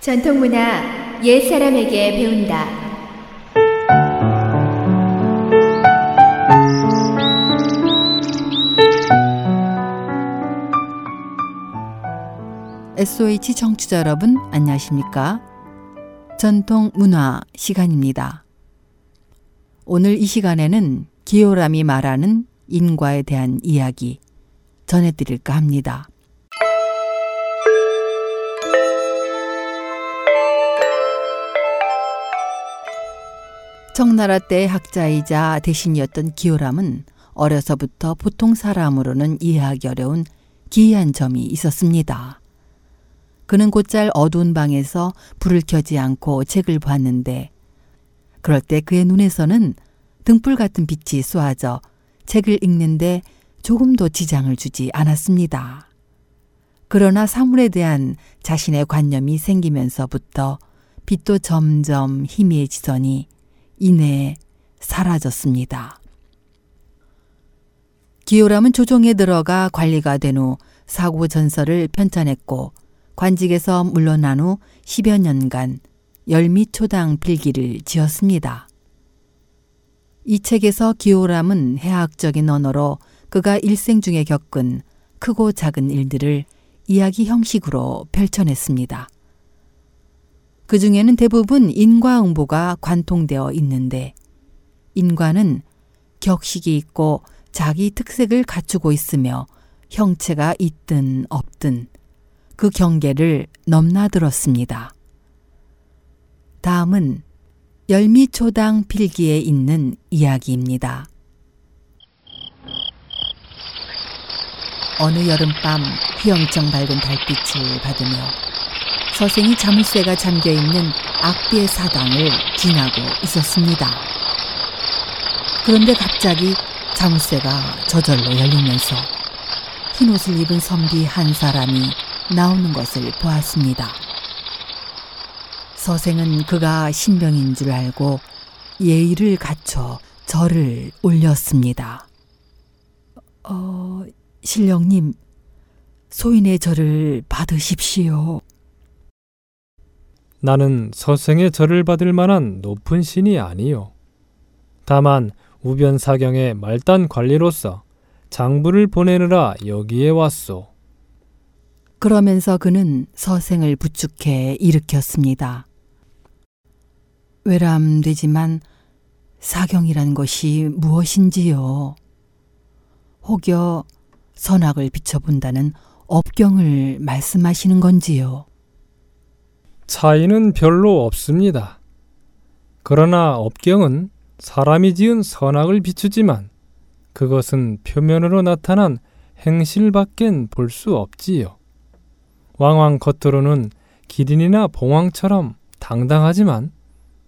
전통문화 옛 사람에게 배운다. SOH 청취자 여러분 안녕하십니까? 전통 문화 시간입니다. 오늘 이 시간에는 기요람이 말하는 인과에 대한 이야기 전해드릴까 합니다. 청나라 때 학자이자 대신이었던 기요람은 어려서부터 보통 사람으로는 이해하기 어려운 기이한 점이 있었습니다. 그는 곧잘 어두운 방에서 불을 켜지 않고 책을 봤는데 그럴 때 그의 눈에서는 등불 같은 빛이 쏘아져 책을 읽는데 조금도 지장을 주지 않았습니다. 그러나 사물에 대한 자신의 관념이 생기면서부터 빛도 점점 희미해지더니 이내 사라졌습니다. 기요람은 조정에 들어가 관리가 된 후 사고 전설을 편찬했고 관직에서 물러난 후 10여 년간 열미초당 필기를 지었습니다. 이 책에서 기요람은 해학적인 언어로 그가 일생 중에 겪은 크고 작은 일들을 이야기 형식으로 펼쳐냈습니다. 그 중에는 대부분 인과응보가 관통되어 있는데 인과는 격식이 있고 자기 특색을 갖추고 있으며 형체가 있든 없든 그 경계를 넘나들었습니다. 다음은 열미초당 필기에 있는 이야기입니다. 어느 여름밤 휘영청 밝은 달빛을 받으며 서생이 자물쇠가 잠겨 있는 악비의 사당을 지나고 있었습니다. 그런데 갑자기 자물쇠가 저절로 열리면서 흰 옷을 입은 선비 한 사람이 나오는 것을 보았습니다. 서생은 그가 신병인 줄 알고 예의를 갖춰 절을 올렸습니다. 어, 신령님, 소인의 절을 받으십시오. 나는 서생의 절을 받을 만한 높은 신이 아니요. 다만 우변사경의 말단 관리로서 장부를 보내느라 여기에 왔소. 그러면서 그는 서생을 부축해 일으켰습니다. 외람되지만 사경이란 것이 무엇인지요? 혹여 선악을 비춰본다는 업경을 말씀하시는 건지요? 차이는 별로 없습니다. 그러나 업경은 사람이 지은 선악을 비추지만 그것은 표면으로 나타난 행실밖엔 볼 수 없지요. 왕왕 겉으로는 기린이나 봉황처럼 당당하지만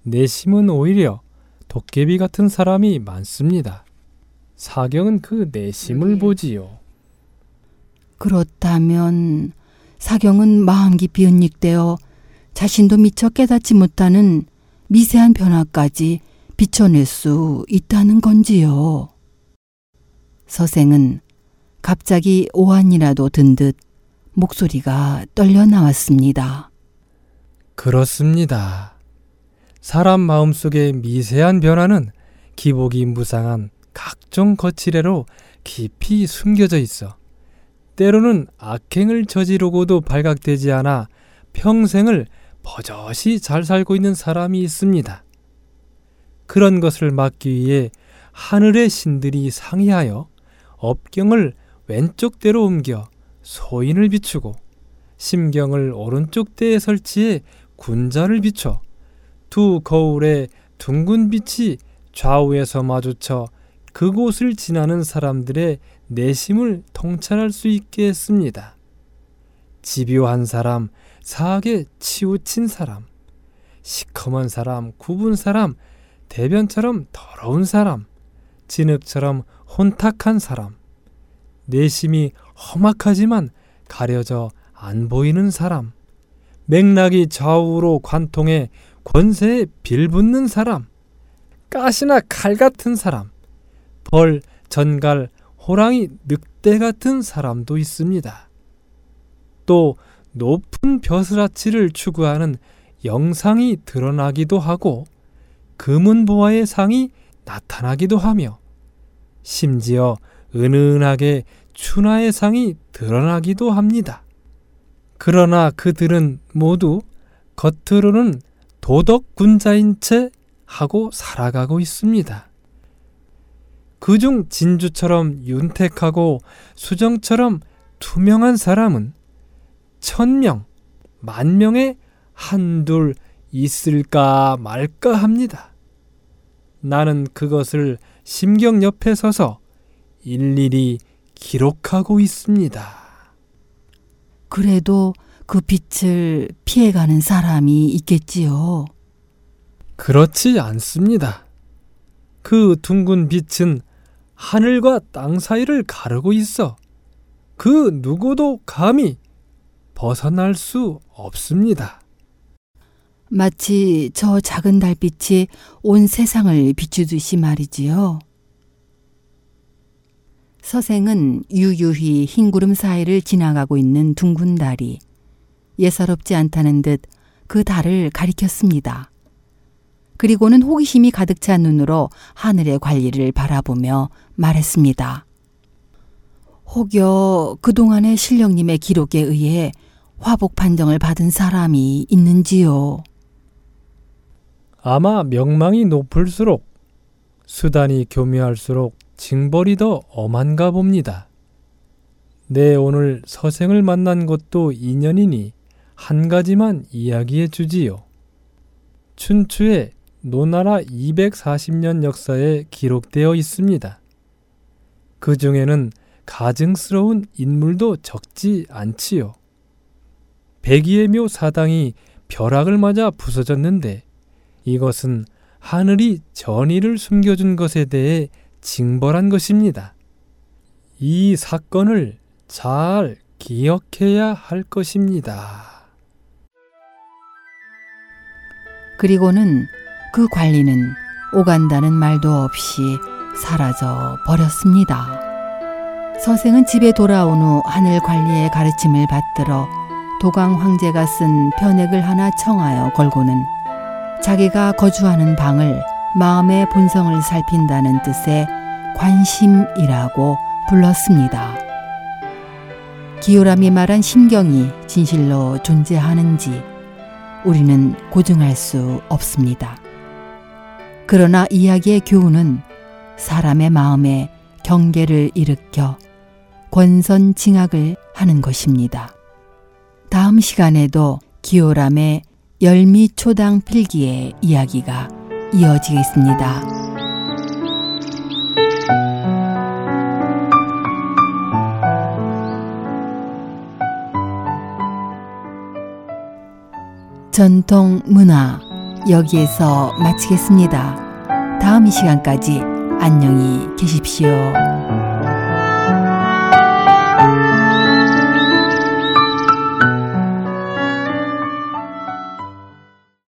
내심은 오히려 도깨비 같은 사람이 많습니다. 사경은 그 내심을 보지요. 그렇다면 사경은 마음 깊이 은닉되어 자신도 미처 깨닫지 못하는 미세한 변화까지 비춰낼 수 있다는 건지요. 서생은 갑자기 오한이라도 든 듯 목소리가 떨려 나왔습니다. 그렇습니다. 사람 마음속의 미세한 변화는 기복이 무상한 각종 거칠애로 깊이 숨겨져 있어 때로는 악행을 저지르고도 발각되지 않아 평생을 버젓이 잘 살고 있는 사람이 있습니다. 그런 것을 막기 위해 하늘의 신들이 상의하여 업경을 왼쪽대로 옮겨 소인을 비추고 심경을 오른쪽 대에 설치해 군자를 비춰 두 거울에 둥근 빛이 좌우에서 마주쳐 그곳을 지나는 사람들의 내심을 통찰할 수 있게 했습니다. 집요한 사람, 사악에 치우친 사람, 시커먼 사람, 굽은 사람, 대변처럼 더러운 사람, 진흙처럼 혼탁한 사람, 내심이 험악하지만 가려져 안 보이는 사람, 맥락이 좌우로 관통해 권세에 빌붙는 사람, 가시나 칼 같은 사람, 벌, 전갈, 호랑이, 늑대 같은 사람도 있습니다. 또 높은 벼슬아치를 추구하는 영상이 드러나기도 하고 금은보화의 상이 나타나기도 하며 심지어 은은하게 춘하의 상이 드러나기도 합니다. 그러나 그들은 모두 겉으로는 도덕군자인 채 하고 살아가고 있습니다. 그중 진주처럼 윤택하고 수정처럼 투명한 사람은 천명, 만명에 한둘 있을까 말까 합니다. 나는 그것을 심경 옆에 서서 일일이 기록하고 있습니다. 그래도 그 빛을 피해가는 사람이 있겠지요. 그렇지 않습니다. 그 둥근 빛은 하늘과 땅 사이를 가르고 있어 그 누구도 감히 벗어날 수 없습니다. 마치 저 작은 달빛이 온 세상을 비추듯이 말이지요. 서생은 유유히 흰 구름 사이를 지나가고 있는 둥근 달이 예사롭지 않다는 듯 그 달을 가리켰습니다. 그리고는 호기심이 가득 찬 눈으로 하늘의 관리를 바라보며 말했습니다. 혹여 그동안의 신령님의 기록에 의해 화복 판정을 받은 사람이 있는지요? 아마 명망이 높을수록 수단이 교묘할수록 징벌이 더 엄한가 봅니다. 내 오늘 서생을 만난 것도 인연이니 한 가지만 이야기해 주지요. 춘추의 노나라 240년 역사에 기록되어 있습니다. 그 중에는 가증스러운 인물도 적지 않지요. 백이의 묘 사당이 벼락을 맞아 부서졌는데 이것은 하늘이 전의를 숨겨준 것에 대해 징벌한 것입니다. 이 사건을 잘 기억해야 할 것입니다. 그리고는 그 관리는 오간다는 말도 없이 사라져 버렸습니다. 서생은 집에 돌아온 후 하늘 관리의 가르침을 받들어 도강 황제가 쓴 편액을 하나 청하여 걸고는 자기가 거주하는 방을 마음의 본성을 살핀다는 뜻의 관심이라고 불렀습니다. 기요람이 말한 심경이 진실로 존재하는지 우리는 고증할 수 없습니다. 그러나 이야기의 교훈은 사람의 마음에 경계를 일으켜 권선징악을 하는 것입니다. 다음 시간에도 기요람의 열미초당 필기의 이야기가 이어지겠습니다. 전통 문화 여기에서 마치겠습니다. 다음 이 시간까지 안녕히 계십시오.